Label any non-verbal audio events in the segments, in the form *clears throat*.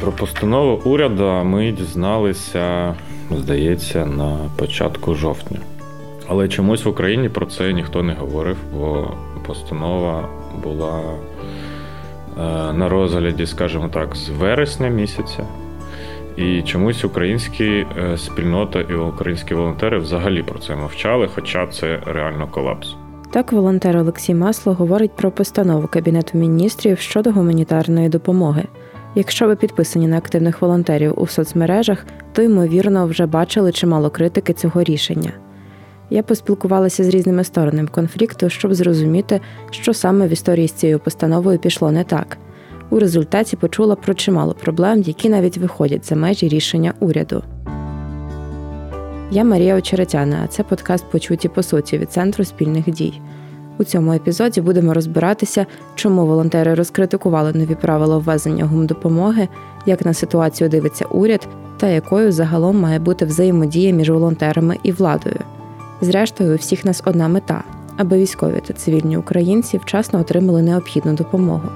Про постанову уряду ми дізналися, здається, на початку жовтня. Але чомусь в Україні про це ніхто не говорив, бо постанова була е, на розгляді, скажімо так, з вересня місяця. І чомусь українські е, спільнота і українські волонтери взагалі про це мовчали, хоча це реально колапс. Так, волонтер Олексій Масло говорить про постанову Кабінету міністрів щодо гуманітарної допомоги. Якщо ви підписані на активних волонтерів у соцмережах, то ймовірно вже бачили чимало критики цього рішення. Я поспілкувалася з різними сторонами конфлікту, щоб зрозуміти, що саме в історії з цією постановою пішло не так. У результаті почула про чимало проблем, які навіть виходять за межі рішення уряду. Я Марія Очеретяна, а це подкаст Почуті по суті від Центру спільних дій. У цьому епізоді будемо розбиратися, чому волонтери розкритикували нові правила ввезення гумдопомоги, як на ситуацію дивиться уряд та якою загалом має бути взаємодія між волонтерами і владою. Зрештою, у всіх нас одна мета, аби військові та цивільні українці вчасно отримали необхідну допомогу.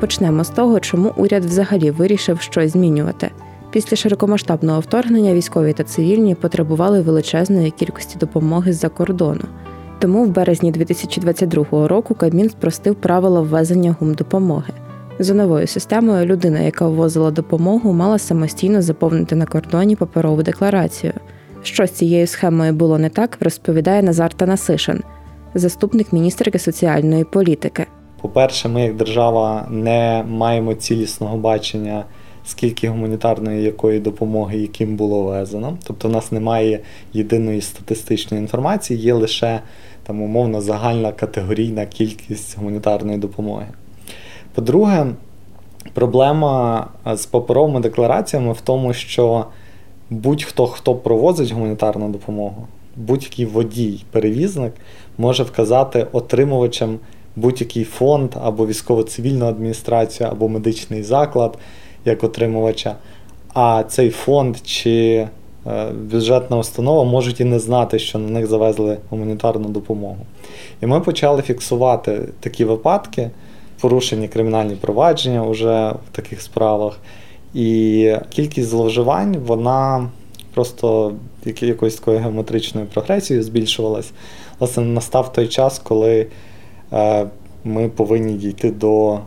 Почнемо з того, чому уряд взагалі вирішив щось змінювати. Після широкомасштабного вторгнення військові та цивільні потребували величезної кількості допомоги з-за кордону. Тому в березні 2022 року Кабмін спростив правила ввезення гумдопомоги. За новою системою людина, яка ввозила допомогу, мала самостійно заповнити на кордоні паперову декларацію. Що з цією схемою було не так, розповідає Назар Танасишин, заступник міністерки соціальної політики. По-перше, ми як держава не маємо цілісного бачення, скільки гуманітарної якої допомоги яким було везено. Тобто, у нас немає єдиної статистичної інформації, є лише там умовно загальна категорійна кількість гуманітарної допомоги. По-друге, проблема з паперовими деклараціями в тому, що будь-хто, хто провозить гуманітарну допомогу, будь-який водій, перевізник може вказати отримувачам будь-який фонд або військово-цивільну адміністрацію, або медичний заклад як отримувача. А цей фонд чи е, бюджетна установа можуть і не знати, що на них завезли гуманітарну допомогу. І ми почали фіксувати такі випадки, порушені кримінальні провадження вже в таких справах. І кількість зловживань, вона просто якоюсь такою геометричною прогресією збільшувалась. Власне, настав той час, коли е, ми повинні дійти до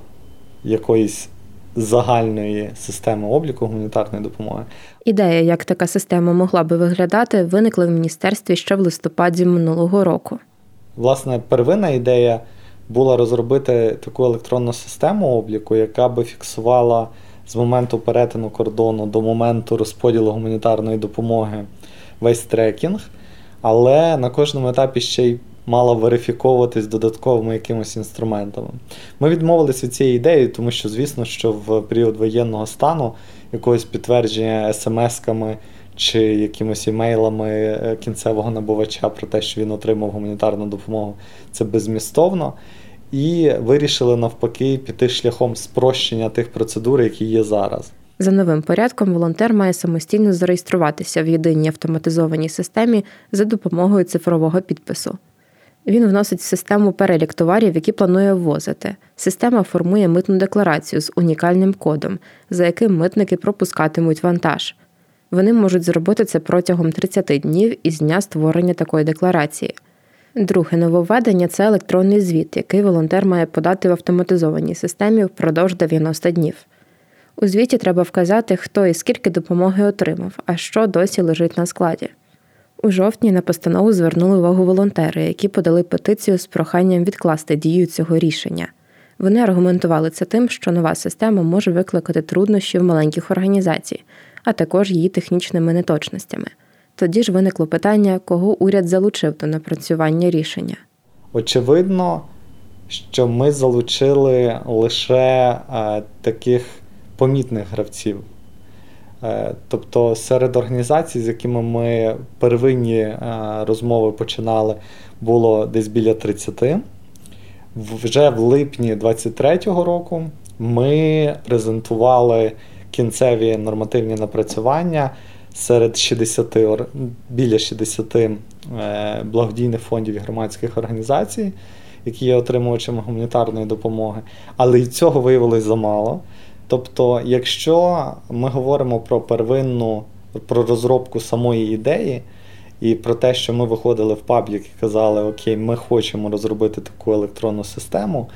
якоїсь загальної системи обліку гуманітарної допомоги. Ідея, як така система могла би виглядати, виникла в міністерстві ще в листопаді минулого року. Власне, первинна ідея була розробити таку електронну систему обліку, яка би фіксувала з моменту перетину кордону до моменту розподілу гуманітарної допомоги весь трекінг, але на кожному етапі ще й мала верифіковуватись додатковими якимось інструментами. Ми відмовилися від цієї ідеї, тому що, звісно, що в період воєнного стану якогось підтвердження смс-ками чи якимось імейлами е, кінцевого набувача про те, що він отримав гуманітарну допомогу, це безмістовно. І вирішили навпаки піти шляхом спрощення тих процедур, які є зараз. За новим порядком волонтер має самостійно зареєструватися в єдиній автоматизованій системі за допомогою цифрового підпису. Він вносить в систему перелік товарів, які планує ввозити. Система формує митну декларацію з унікальним кодом, за яким митники пропускатимуть вантаж. Вони можуть зробити це протягом 30 днів із дня створення такої декларації. Друге нововведення це електронний звіт, який волонтер має подати в автоматизованій системі впродовж 90 днів. У звіті треба вказати, хто і скільки допомоги отримав, а що досі лежить на складі. У жовтні на постанову звернули увагу волонтери, які подали петицію з проханням відкласти дію цього рішення. Вони аргументували це тим, що нова система може викликати труднощі в маленьких організацій, а також її технічними неточностями. Тоді ж виникло питання, кого уряд залучив до напрацювання рішення. Очевидно, що ми залучили лише е, таких помітних гравців. Е, тобто серед організацій, з якими ми первинні е, розмови починали, було десь біля 30. Вже в липні 2023 року ми презентували кінцеві нормативні напрацювання серед 60 біля 60 е, благодійних фондів і громадських організацій, які є отримувачами гуманітарної допомоги. Але і цього виявилось замало. Тобто, якщо ми говоримо про первинну, про розробку самої ідеї, і про те, що ми виходили в паблік і казали, окей, ми хочемо розробити таку електронну систему,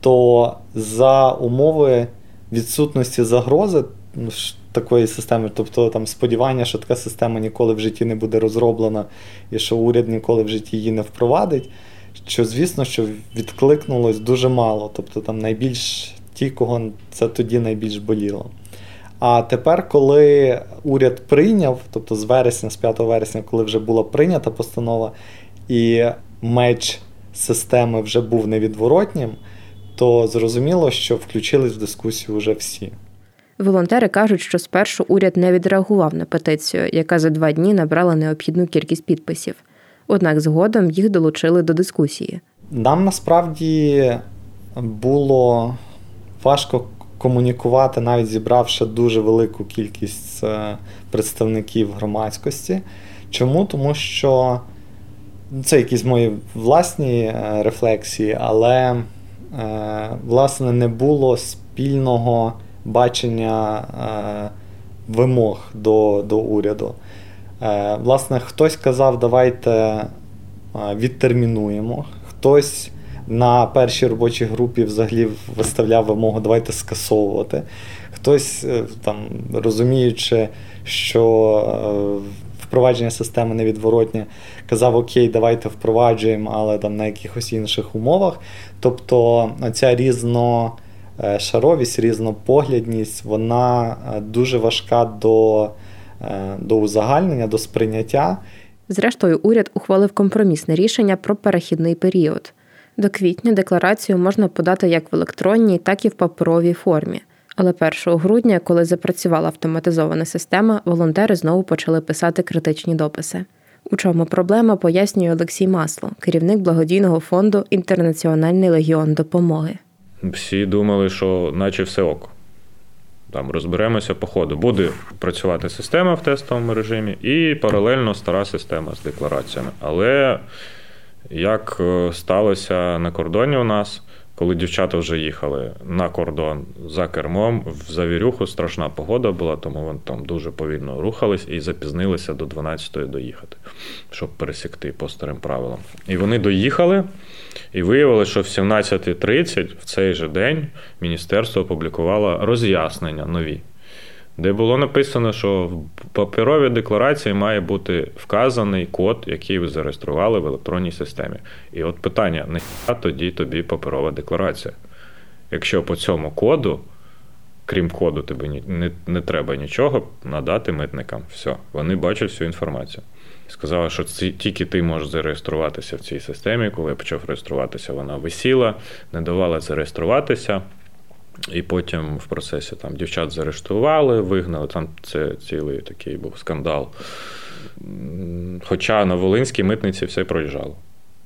то за умови відсутності загрози ну, такої системи, тобто там сподівання, що така система ніколи в житті не буде розроблена і що уряд ніколи в житті її не впровадить, що, звісно, що відкликнулось дуже мало. Тобто там найбільш ті, кого це тоді найбільш боліло. А тепер, коли уряд прийняв, тобто з вересня, з 5 вересня, коли вже була прийнята постанова, і меч системи вже був невідворотнім, то зрозуміло, що включились в дискусію вже всі. Волонтери кажуть, що спершу уряд не відреагував на петицію, яка за два дні набрала необхідну кількість підписів. Однак згодом їх долучили до дискусії. Нам насправді було важко комунікувати, навіть зібравши дуже велику кількість е, представників громадськості. Чому? Тому що це якісь мої власні е, рефлексії, але е, власне не було спільного бачення вимог до, до уряду. Власне, хтось казав, давайте відтермінуємо, хтось на першій робочій групі взагалі виставляв вимогу, давайте скасовувати. Хтось е, там розуміючи, що е, впровадження системи невідворотнє, казав, окей, давайте впроваджуємо, але там на якихось інших умовах. Тобто ця різношаровість, різнопоглядність, вона е, дуже важка до, до узагальнення, до сприйняття. Зрештою, уряд ухвалив компромісне рішення про перехідний період. До квітня декларацію можна подати як в електронній, так і в паперовій формі. Але 1 грудня, коли запрацювала автоматизована система, волонтери знову почали писати критичні дописи. У чому проблема пояснює Олексій Масло, керівник благодійного фонду Інтернаціональний легіон допомоги. Всі думали, що наче все ок. Там розберемося по ходу. Буде працювати система в тестовому режимі і паралельно стара система з деклараціями. Але як е, сталося на кордоні у нас, коли дівчата вже їхали на кордон за кермом, в завірюху страшна погода була, тому вони там дуже повільно рухались і запізнилися до 12-ї доїхати, щоб пересікти по старим правилам. І вони доїхали і виявили, що в 17.30 в цей же день міністерство опублікувало роз'яснення нові де було написано, що в паперовій декларації має бути вказаний код, який ви зареєстрували в електронній системі. І от питання: не тоді тобі паперова декларація. Якщо по цьому коду, крім коду, тобі не, не треба нічого надати митникам. Все, вони бачать всю інформацію. Сказали, що ці, тільки ти можеш зареєструватися в цій системі. Коли я почав реєструватися, вона висіла, не давала зареєструватися. І потім в процесі там дівчат заарештували, вигнали. Там це цілий такий був скандал. Хоча на Волинській митниці все проїжджало.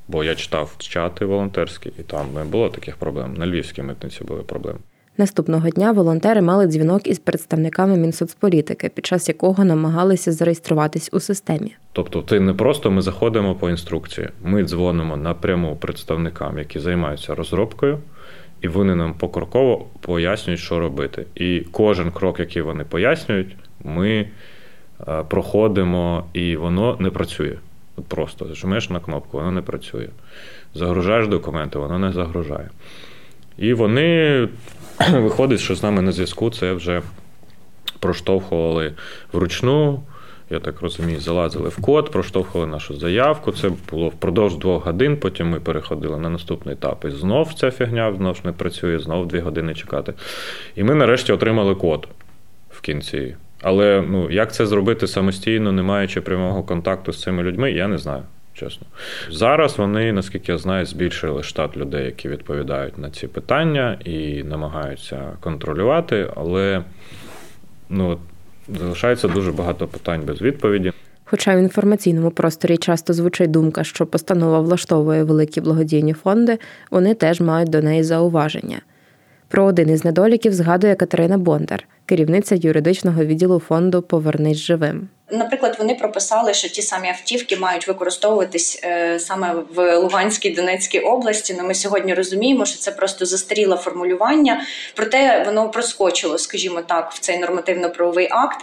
Бо я читав чати волонтерські, і там не було таких проблем. На Львівській митниці були проблеми. Наступного дня волонтери мали дзвінок із представниками Мінсоцполітики, під час якого намагалися зареєструватись у системі. Тобто, ти не просто ми заходимо по інструкції, ми дзвонимо напряму представникам, які займаються розробкою і вони нам покроково пояснюють, що робити. І кожен крок, який вони пояснюють, ми е, проходимо, і воно не працює. Просто жмеш на кнопку, воно не працює. Загружаєш документи, воно не загружає. І вони *clears throat* виходить, що з нами на зв'язку це вже проштовхували вручну я так розумію, залазили в код, проштовхували нашу заявку. Це було впродовж двох годин. Потім ми переходили на наступний етап. І знов ця фігня знов не працює, знов дві години чекати. І ми нарешті отримали код в кінці. Але ну, як це зробити самостійно, не маючи прямого контакту з цими людьми, я не знаю. Чесно, зараз вони, наскільки я знаю, збільшили штат людей, які відповідають на ці питання і намагаються контролювати, але ну, залишається дуже багато питань без відповіді. Хоча в інформаційному просторі часто звучить думка, що постанова влаштовує великі благодійні фонди, вони теж мають до неї зауваження. Про один із недоліків згадує Катерина Бондар, керівниця юридичного відділу фонду Повернись живим. Наприклад, вони прописали, що ті самі автівки мають використовуватись е, саме в Луганській Донецькій області. Ну ми сьогодні розуміємо, що це просто застаріле формулювання, проте воно проскочило, скажімо так, в цей нормативно-правовий акт.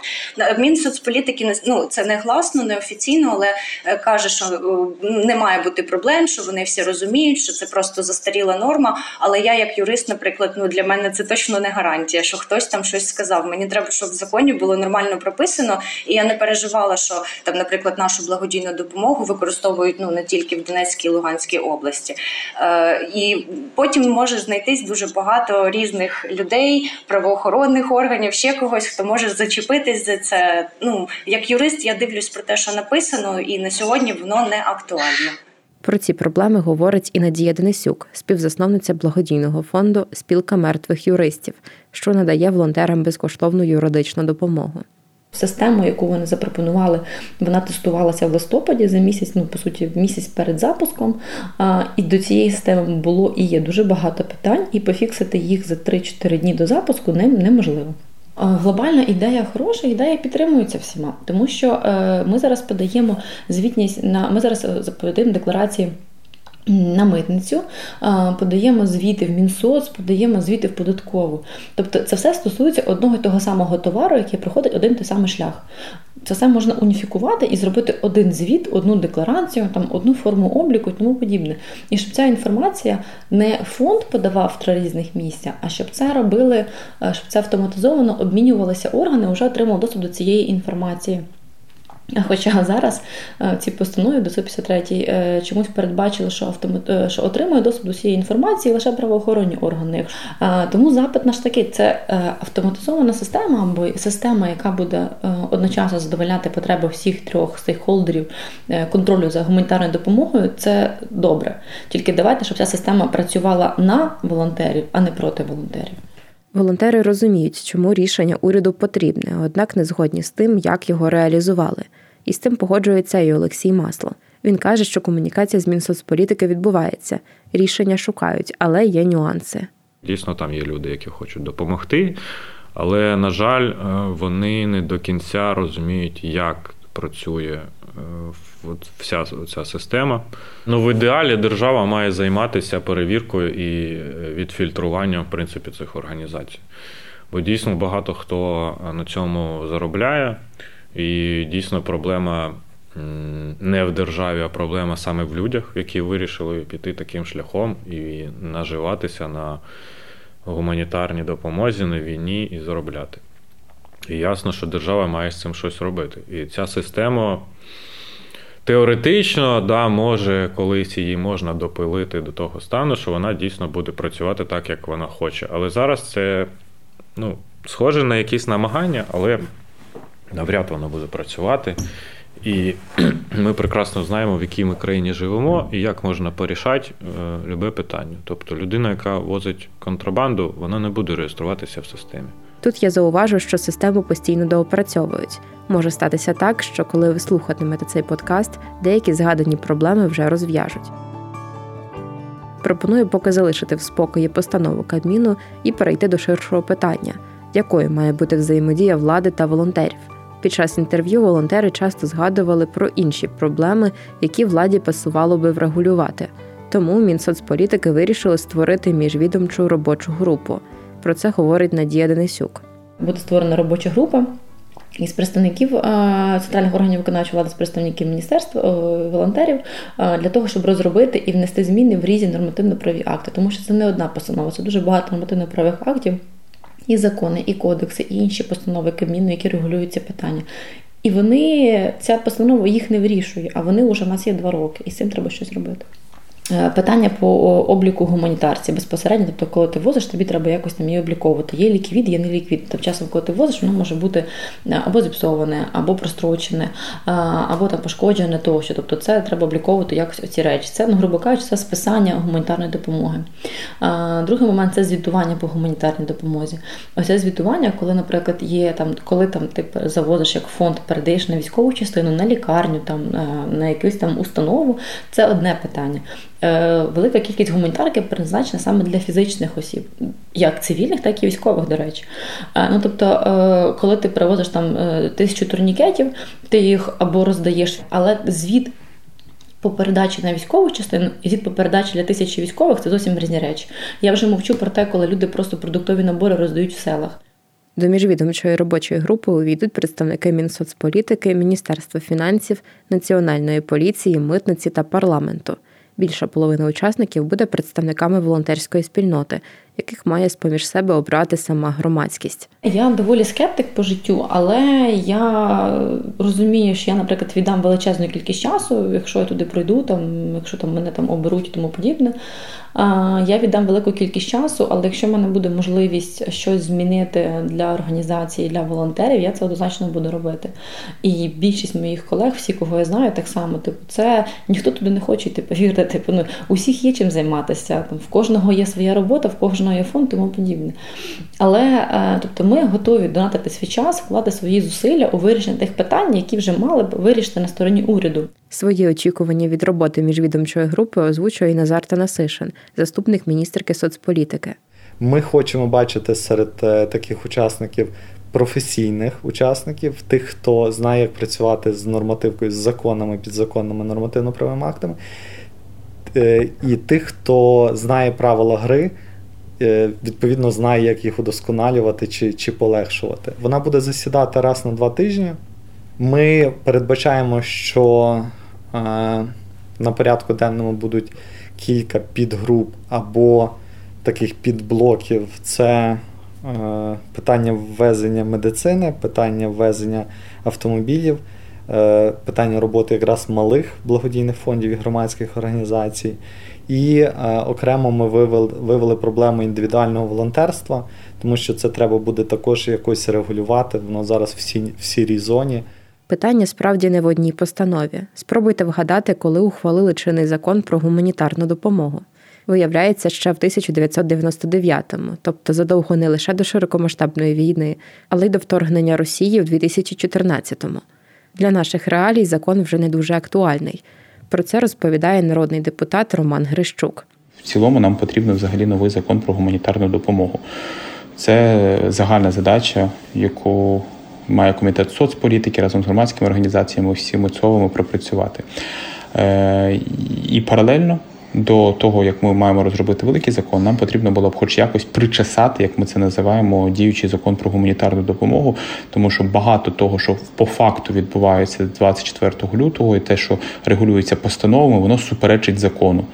Мінсоцполітики ну, це не гласно, не офіційно, але е, каже, що е, не має бути проблем, що вони всі розуміють, що це просто застаріла норма. Але я, як юрист, наприклад, ну для мене це точно не гарантія, що хтось там щось сказав. Мені треба, щоб в законі було нормально прописано, і я не переживаю переживала, що там, наприклад, нашу благодійну допомогу використовують ну не тільки в Донецькій і Луганській області, Е, і потім може знайтись дуже багато різних людей, правоохоронних органів, ще когось, хто може зачепитись за це. Ну як юрист, я дивлюсь про те, що написано, і на сьогодні воно не актуально. Про ці проблеми говорить і Надія Денисюк, співзасновниця благодійного фонду Спілка мертвих юристів, що надає волонтерам безкоштовну юридичну допомогу. Систему, яку вони запропонували, вона тестувалася в листопаді за місяць, ну по суті, місяць перед запуском. І до цієї системи було і є дуже багато питань, і пофіксити їх за 3-4 дні до запуску неможливо. Глобальна ідея хороша, ідея підтримується всіма, тому що е, ми зараз подаємо звітність на ми зараз е, подаємо декларації. На митницю подаємо звіти в Мінсоц, подаємо звіти в податкову. Тобто це все стосується одного і того самого товару, який проходить один той самий шлях. Це все можна уніфікувати і зробити один звіт, одну декларацію, там одну форму обліку і тому подібне. І щоб ця інформація не фонд подавав в три різних місця, а щоб це робили, е, щоб це автоматизовано обмінювалися органи, вже отримали доступ до цієї інформації. Хоча зараз е, ці постанови до 153 е, чомусь передбачили, що автомат... Е, що отримує доступ до цієї інформації лише правоохоронні органи. Тому запит наш такий це автоматизована система або система, яка буде одночасно задовольняти потреби всіх трьох стейкхолдерів контролю за гуманітарною допомогою. Це добре. Тільки давайте, щоб ця система працювала на волонтерів, а не проти волонтерів. Волонтери розуміють, чому рішення уряду потрібне, однак не згодні з тим, як його реалізували. І з тим погоджується і Олексій Масло. Він каже, що комунікація з Мінсоцполітики відбувається, рішення шукають, але є нюанси. Дійсно, там є люди, які хочуть допомогти, але, на жаль, е, вони не до кінця розуміють, як працює от вся ця система. Ну, в ідеалі держава має займатися перевіркою і е, відфільтруванням в принципі цих організацій. Бо дійсно багато хто на цьому заробляє, і дійсно проблема не в державі, а проблема саме в людях, які вирішили піти таким шляхом і наживатися на гуманітарній допомозі, на війні і заробляти. І ясно, що держава має з цим щось робити. І ця система теоретично да, може колись її можна допилити до того стану, що вона дійсно буде працювати так, як вона хоче. Але зараз це ну, схоже на якісь намагання, але навряд воно буде працювати. І *clears throat* ми прекрасно знаємо, в якій ми країні живемо і як можна порішати е, любе питання. Тобто людина, яка возить контрабанду, вона не буде реєструватися в системі. Тут я зауважу, що систему постійно доопрацьовують. Може статися так, що коли ви слухатимете цей подкаст, деякі згадані проблеми вже розв'яжуть. Пропоную поки залишити в спокої постанову Кабміну і перейти до ширшого питання, якою має бути взаємодія влади та волонтерів. Під час інтерв'ю волонтери часто згадували про інші проблеми, які владі пасувало би врегулювати. Тому Мінсоцполітики вирішили створити міжвідомчу робочу групу. Про це говорить Надія Денисюк. Буде створена робоча група. Із представників центральних органів виконавчої влади, з представників міністерства волонтерів для того, щоб розробити і внести зміни в різні нормативно-праві акти, тому що це не одна постанова, це дуже багато нормативно-правих актів, і закони, і кодекси, і інші постанови Кабміну, які регулюють ці питання. І вони ця постанова їх не вирішує, а вони вже в нас є два роки, і з цим треба щось робити. Е, питання по обліку гуманітарці безпосередньо, тобто, коли ти возиш, тобі треба якось там її обліковувати. Є ліквід, є не ліквід. Тобто, часом, коли ти возиш, воно може бути е, або зіпсоване, або прострочене, е, або там пошкоджене тощо. Тобто, це треба обліковувати якось оці речі. Це, ну, грубо кажучи, це списання гуманітарної допомоги. Другий момент це звітування по гуманітарній допомозі. Ось це звітування, коли, наприклад, є там, коли там ти завозиш як фонд, передаєш на військову частину, на лікарню, там на якусь там установу, це одне питання. Е, велика кількість гуманітарки призначена саме для фізичних осіб, як цивільних, так і військових, до речі. Е, ну тобто, е, коли ти привозиш там тисячу турнікетів, ти їх або роздаєш, але звіт. По передачі на військову частину і звіт по передачі для тисячі військових це зовсім різні речі. Я вже мовчу про те, коли люди просто продуктові набори роздають в селах. До міжвідомчої робочої групи увійдуть представники Мінсоцполітики, Міністерства фінансів, Національної поліції, митниці та парламенту. Більша половина учасників буде представниками волонтерської спільноти, яких має з поміж себе обрати сама громадськість. Я доволі скептик по життю, але я розумію, що я, наприклад, віддам величезну кількість часу, якщо я туди пройду, там якщо там мене там оберуть і тому подібне. Я віддам велику кількість часу, але якщо в мене буде можливість щось змінити для організації, для волонтерів, я це однозначно буду робити. І більшість моїх колег, всі, кого я знаю, так само, типу, це ніхто туди не хоче йти, повірте, типу, ну усіх є чим займатися. Там в кожного є своя робота, в кожного є фонд, тому подібне. Але е, тобто ми готові донатити свій час, вкладати свої зусилля у вирішення тих питань, які вже мали б вирішити на стороні уряду. Свої очікування від роботи міжвідомчої групи озвучує і Назар Танасишин, заступник міністерки соцполітики. Ми хочемо бачити серед е, таких учасників професійних учасників, тих, хто знає, як працювати з нормативкою, з законами, підзаконними нормативно-правовими актами, е, і тих, хто знає правила гри. Е, відповідно, знає, як їх удосконалювати чи чи полегшувати. Вона буде засідати раз на два тижні. Ми передбачаємо, що на порядку денному будуть кілька підгруп або таких підблоків. Це е, питання ввезення медицини, питання ввезення автомобілів, е, питання роботи якраз малих благодійних фондів і громадських організацій. І е, окремо ми вивели, вивели проблему індивідуального волонтерства, тому що це треба буде також якось регулювати. Воно зараз в, в сірій зоні. Питання справді не в одній постанові. Спробуйте вгадати, коли ухвалили чинний закон про гуманітарну допомогу. Виявляється, ще в 1999-му, тобто задовго не лише до широкомасштабної війни, але й до вторгнення Росії в 2014-му. Для наших реалій закон вже не дуже актуальний. Про це розповідає народний депутат Роман Грищук. В цілому нам потрібен взагалі новий закон про гуманітарну допомогу. Це загальна задача, яку має комітет соцполітики разом з громадськими організаціями всіми цовими пропрацювати. Е, і паралельно до того, як ми маємо розробити великий закон, нам потрібно було б хоч якось причесати, як ми це називаємо, діючий закон про гуманітарну допомогу, тому що багато того, що по факту відбувається 24 лютого, і те, що регулюється постановами, воно суперечить закону.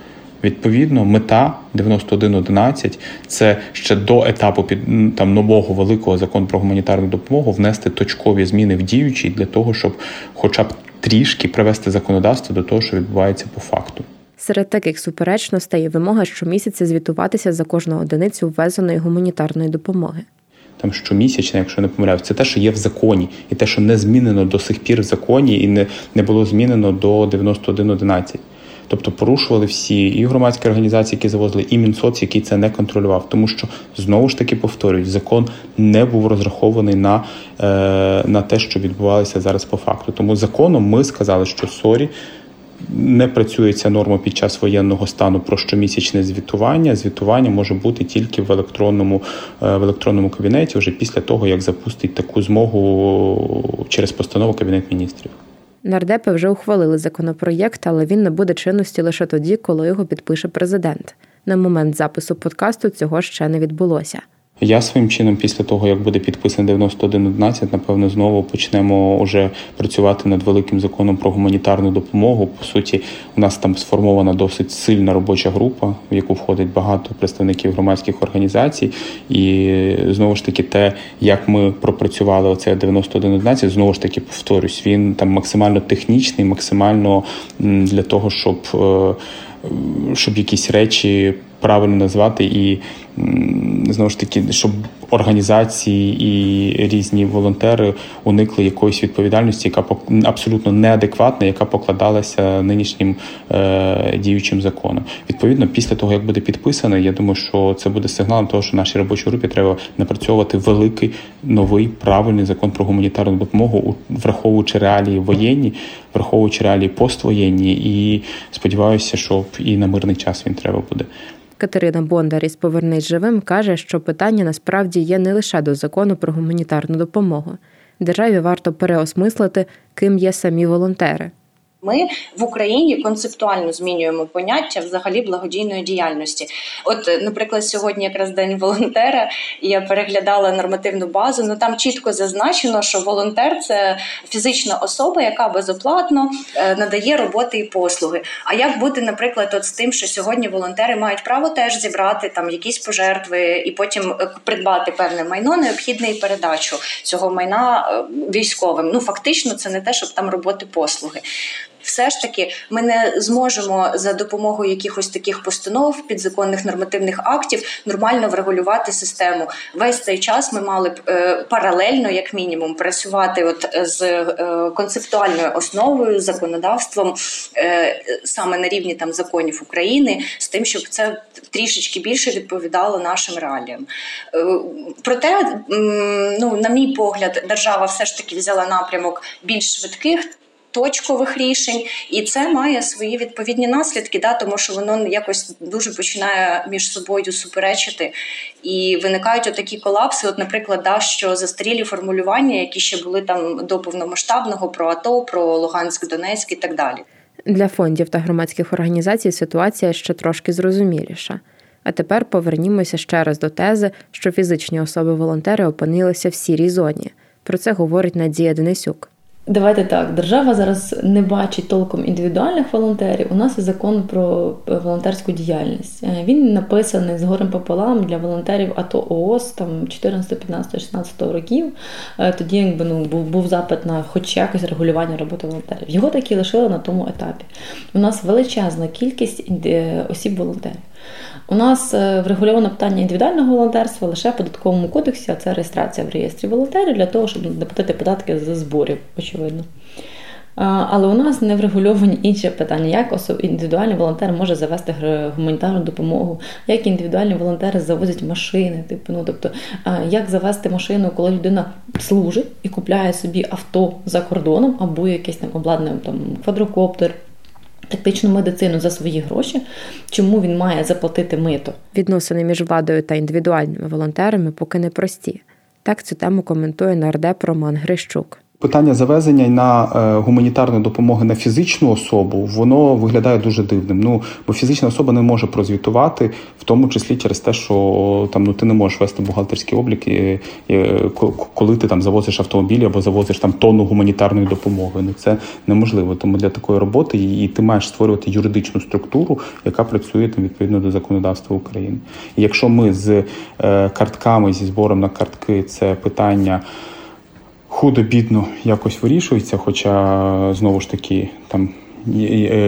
Відповідно, мета 91.11 – це ще до етапу під там нового великого закону про гуманітарну допомогу внести точкові зміни в діючий для того, щоб, хоча б трішки привести законодавство до того, що відбувається по факту. Серед таких суперечностей вимога щомісяця звітуватися за кожну одиницю ввезеної гуманітарної допомоги. Там щомісячно, якщо не помиляюсь, це те, що є в законі, і те, що не змінено до сих пір в законі, і не не було змінено до 91.11. Тобто порушували всі і громадські організації, які завозили, і Мінсоц, який це не контролював. Тому що знову ж таки повторюють, закон не був розрахований на е, на те, що відбувалося зараз по факту. Тому законом ми сказали, що sorry. Не працює ця норма під час воєнного стану про щомісячне звітування. Звітування може бути тільки в електронному е, в електронному кабінеті, вже після того як запустить таку змогу через постанову Кабінет міністрів. Нардепи вже ухвалили законопроєкт, але він набуде чинності лише тоді, коли його підпише президент. На момент запису подкасту цього ще не відбулося. Я своїм чином, після того як буде підписаний 91.11, напевно, знову почнемо вже працювати над великим законом про гуманітарну допомогу. По суті, у нас там сформована досить сильна робоча група, в яку входить багато представників громадських організацій. І знову ж таки, те, як ми пропрацювали оце 91.11, знову ж таки повторюсь, він там максимально технічний, максимально для того, щоб. Е, щоб якісь речі правильно назвати і знову ж таки, щоб організації і різні волонтери уникли якоїсь відповідальності, яка абсолютно неадекватна, яка покладалася нинішнім е, діючим законом. Відповідно, після того як буде підписаний, я думаю, що це буде сигналом того, що нашій робочій групі треба напрацьовувати великий новий правильний закон про гуманітарну допомогу, враховуючи реалії воєнні, враховуючи реалії поствоєнні, і сподіваюся, що і на мирний час він треба буде. Катерина Бондар із Повернись живим каже, що питання насправді є не лише до закону про гуманітарну допомогу. Державі варто переосмислити, ким є самі волонтери. Ми в Україні концептуально змінюємо поняття взагалі благодійної діяльності. От, наприклад, сьогодні якраз день волонтера, і я переглядала нормативну базу. Ну там чітко зазначено, що волонтер це фізична особа, яка безоплатно е, надає роботи і послуги. А як бути, наприклад, от з тим, що сьогодні волонтери мають право теж зібрати там якісь пожертви і потім е, придбати певне майно, необхідне і передачу цього майна е, військовим? Ну фактично, це не те, щоб там роботи послуги все ж таки ми не зможемо за допомогою якихось таких постанов, підзаконних нормативних актів нормально врегулювати систему. Весь цей час ми мали б е, паралельно, як мінімум, працювати от з е, концептуальною основою, законодавством е, саме на рівні там законів України, з тим, щоб це трішечки більше відповідало нашим реаліям. Проте, ну на мій погляд, держава все ж таки взяла напрямок більш швидких точкових рішень, і це має свої відповідні наслідки, да, тому що воно якось дуже починає між собою суперечити. І виникають отакі колапси. От, наприклад, да, що застарілі формулювання, які ще були там до повномасштабного про АТО, про Луганськ, Донецьк і так далі. Для фондів та громадських організацій ситуація ще трошки зрозуміліша. А тепер повернімося ще раз до тези, що фізичні особи-волонтери опинилися в сірій зоні. Про це говорить Надія Денисюк. Давайте так, держава зараз не бачить толком індивідуальних волонтерів. У нас є закон про е, волонтерську діяльність. Е, він написаний з горем пополам для волонтерів АТО ООС там 14, 15, 16 років. Е, тоді якби ну був був запит на хоч якось регулювання роботи волонтерів. Його таки лишили на тому етапі. У нас величезна кількість осіб волонтерів. У нас е, врегульовано питання індивідуального волонтерства лише в податковому кодексі, а це реєстрація в реєстрі волонтерів для того, щоб не податки за зборів, очевидно. Але у нас не врегульовані інші питання, як індивідуальний волонтер може завести гуманітарну допомогу, як індивідуальні волонтери завозять машини, типу, ну тобто, як завести машину, коли людина служить і купляє собі авто за кордоном або якесь там обладнання, там квадрокоптер, тактичну медицину за свої гроші, чому він має заплатити мито? Відносини між владою та індивідуальними волонтерами поки не прості. Так цю тему коментує нардеп Роман Грищук. Питання завезення на е, гуманітарну допомогу на фізичну особу воно виглядає дуже дивним. Ну бо фізична особа не може прозвітувати, в тому числі через те, що там ну ти не можеш вести бухгалтерський облік, коли ти там завозиш автомобілі або завозиш там тонну гуманітарної допомоги. Ну це неможливо. Тому для такої роботи і ти маєш створювати юридичну структуру, яка працює там відповідно до законодавства України. І Якщо ми з е, картками зі збором на картки це питання худо-бідно якось вирішується, хоча знову ж таки там.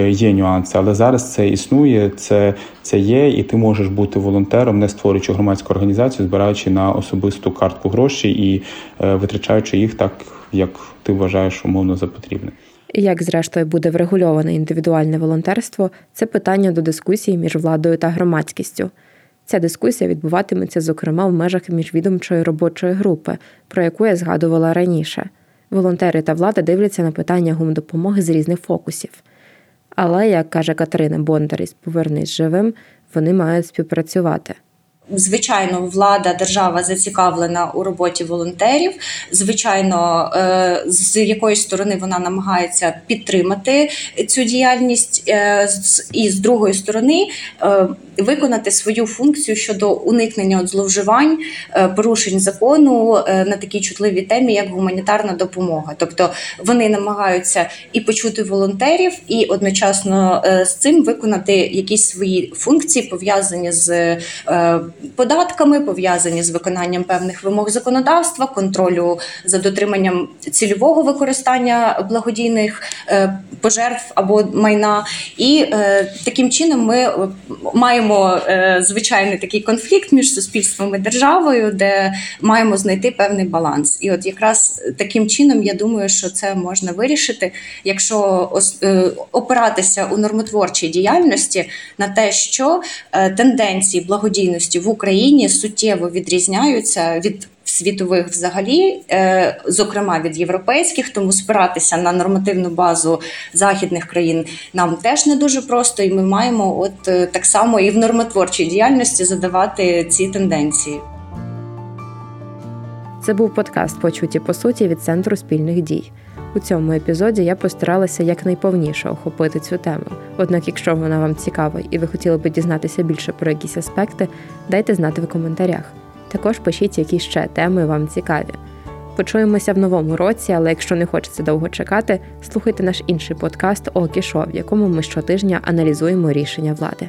Є нюанси, але зараз це існує, це це є, і ти можеш бути волонтером, не створюючи громадську організацію, збираючи на особисту картку гроші і е, витрачаючи їх так, як ти вважаєш умовно за потрібне. Як зрештою буде врегульоване індивідуальне волонтерство, це питання до дискусії між владою та громадськістю. Ця дискусія відбуватиметься, зокрема, в межах міжвідомчої робочої групи, про яку я згадувала раніше. Волонтери та влада дивляться на питання гумдопомоги з різних фокусів. Але, як каже Катерина Бондар із Повернись живим, вони мають співпрацювати. Звичайно, влада, держава зацікавлена у роботі волонтерів. Звичайно, е, з якоїсь сторони вона намагається підтримати цю діяльність, е, і з другої сторони е, виконати свою функцію щодо уникнення зловживань, порушень закону на такій чутливій темі, як гуманітарна допомога. Тобто вони намагаються і почути волонтерів, і одночасно з цим виконати якісь свої функції пов'язані з податками, пов'язані з виконанням певних вимог законодавства, контролю за дотриманням цільового використання благодійних е, пожертв або майна. І е, таким чином ми маємо звичайний такий конфлікт між суспільством і державою, де маємо знайти певний баланс. І от якраз таким чином я думаю, що це можна вирішити, якщо опиратися у нормотворчій діяльності на те, що тенденції благодійності в Україні суттєво відрізняються від світових взагалі, е, зокрема від європейських, тому спиратися на нормативну базу західних країн нам теж не дуже просто, і ми маємо от е, так само і в нормотворчій діяльності задавати ці тенденції. Це був подкаст Почуті по суті від центру спільних дій. У цьому епізоді я постаралася якнайповніше охопити цю тему. Однак, якщо вона вам цікава і ви хотіли б дізнатися більше про якісь аспекти, дайте знати в коментарях. Також пишіть, які ще теми вам цікаві. Почуємося в новому році, але якщо не хочеться довго чекати, слухайте наш інший подкаст Окі Шо, в якому ми щотижня аналізуємо рішення влади.